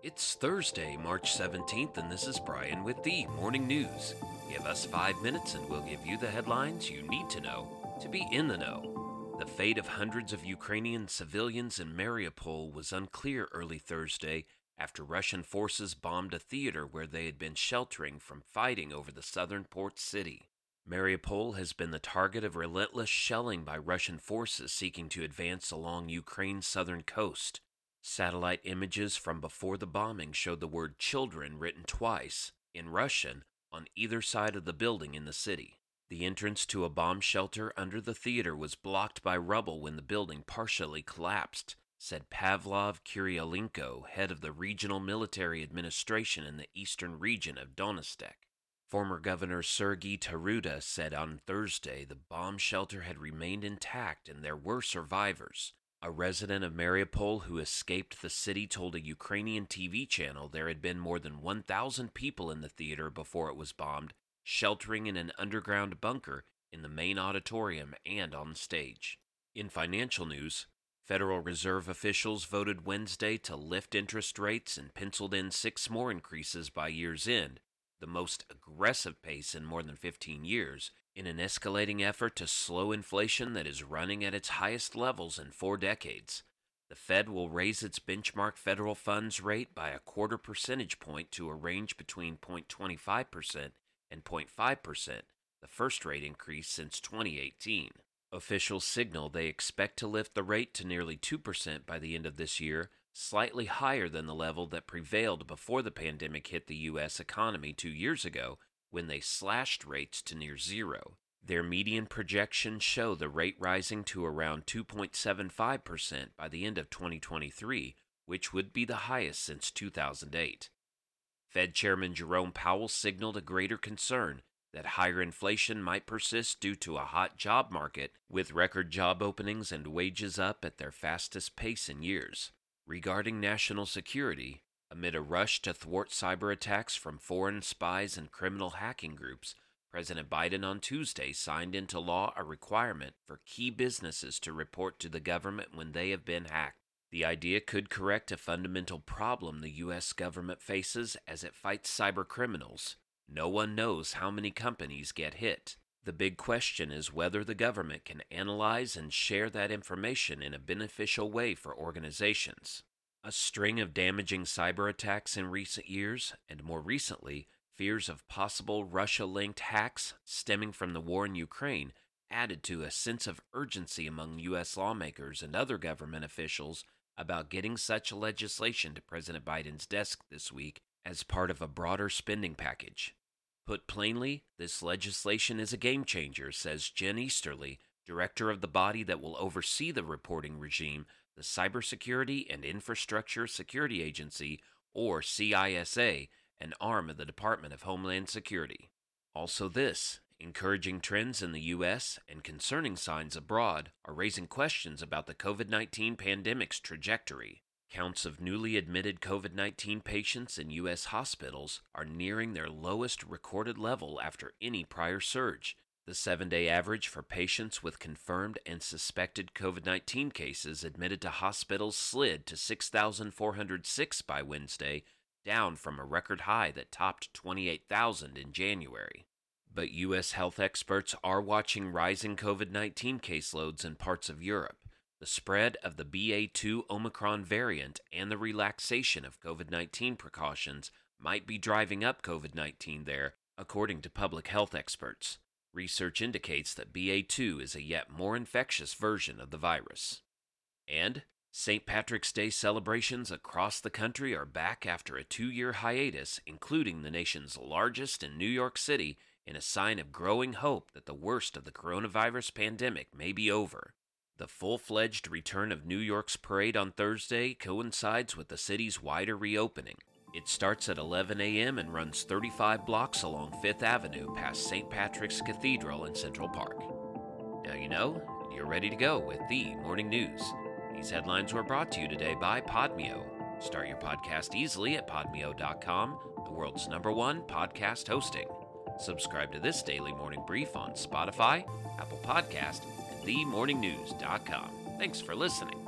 It's Thursday, March 17th, and this is Brian with the Morning News. Give us five minutes and we'll give you the headlines you need to know to be in the know. The fate of hundreds of Ukrainian civilians in Mariupol was unclear early Thursday after Russian forces bombed a theater where they had been sheltering from fighting over the southern port city. Mariupol has been the target of relentless shelling by Russian forces seeking to advance along Ukraine's southern coast. Satellite images from before the bombing showed the word children written twice, in Russian, on either side of the building in the city. The entrance to a bomb shelter under the theater was blocked by rubble when the building partially collapsed, said Pavlo Kyrylenko, head of the Regional Military Administration in the eastern region of Donetsk. Former Governor Sergei Taruta said on Thursday the bomb shelter had remained intact and there were survivors. A resident of Mariupol who escaped the city told a Ukrainian TV channel there had been more than 1,000 people in the theater before it was bombed, sheltering in an underground bunker in the main auditorium and on stage. In financial news, Federal Reserve officials voted Wednesday to lift interest rates and penciled in six more increases by year's end, the most aggressive pace in more than 15 years, in an escalating effort to slow inflation that is running at its highest levels in four decades. The Fed will raise its benchmark federal funds rate by a quarter percentage point to a range between 0.25% and 0.5%, the first rate increase since 2018. Officials signal they expect to lift the rate to nearly 2% by the end of this year, slightly higher than the level that prevailed before the pandemic hit the U.S. economy two years ago when they slashed rates to near zero. Their median projections show the rate rising to around 2.75% by the end of 2023, which would be the highest since 2008. Fed Chairman Jerome Powell signaled a greater concern that higher inflation might persist due to a hot job market, with record job openings and wages up at their fastest pace in years. Regarding national security, Amid a rush to thwart cyber attacks from foreign spies and criminal hacking groups, President Biden on Tuesday signed into law a requirement for key businesses to report to the government when they have been hacked. The idea could correct a fundamental problem the U.S. government faces as it fights cyber criminals. No one knows how many companies get hit. The big question is whether the government can analyze and share that information in a beneficial way for organizations. A string of damaging cyber attacks in recent years, and more recently, fears of possible Russia linked hacks stemming from the war in Ukraine, added to a sense of urgency among U.S. lawmakers and other government officials about getting such legislation to President Biden's desk this week as part of a broader spending package. Put plainly, this legislation is a game changer, says Jen Easterly, director of the body that will oversee the reporting regime, the Cybersecurity and Infrastructure Security Agency, or CISA, an arm of the Department of Homeland Security. Also, this encouraging trends in the U.S. and concerning signs abroad are raising questions about the COVID 19 pandemic's trajectory. Counts of newly admitted COVID 19 patients in U.S. hospitals are nearing their lowest recorded level after any prior surge, the seven day average for patients with confirmed and suspected COVID 19 cases admitted to hospitals slid to 6,406 by Wednesday, down from a record high that topped 28,000 in January. But U.S. health experts are watching rising COVID 19 caseloads in parts of Europe. The spread of the BA2 Omicron variant and the relaxation of COVID 19 precautions might be driving up COVID 19 there, according to public health experts. Research indicates that BA2 is a yet more infectious version of the virus. And St. Patrick's Day celebrations across the country are back after a two year hiatus, including the nation's largest in New York City, in a sign of growing hope that the worst of the coronavirus pandemic may be over. The full fledged return of New York's parade on Thursday coincides with the city's wider reopening, it starts at 11 a.m. and runs 35 blocks along Fifth Avenue past St. Patrick's Cathedral in Central Park. Now you know, you're ready to go with the morning news. These headlines were brought to you today by Podmeo. Start your podcast easily at podmeo.com, the world's number one podcast hosting. Subscribe to this daily morning brief on Spotify, Apple Podcast, and themorningnews.com. Thanks for listening.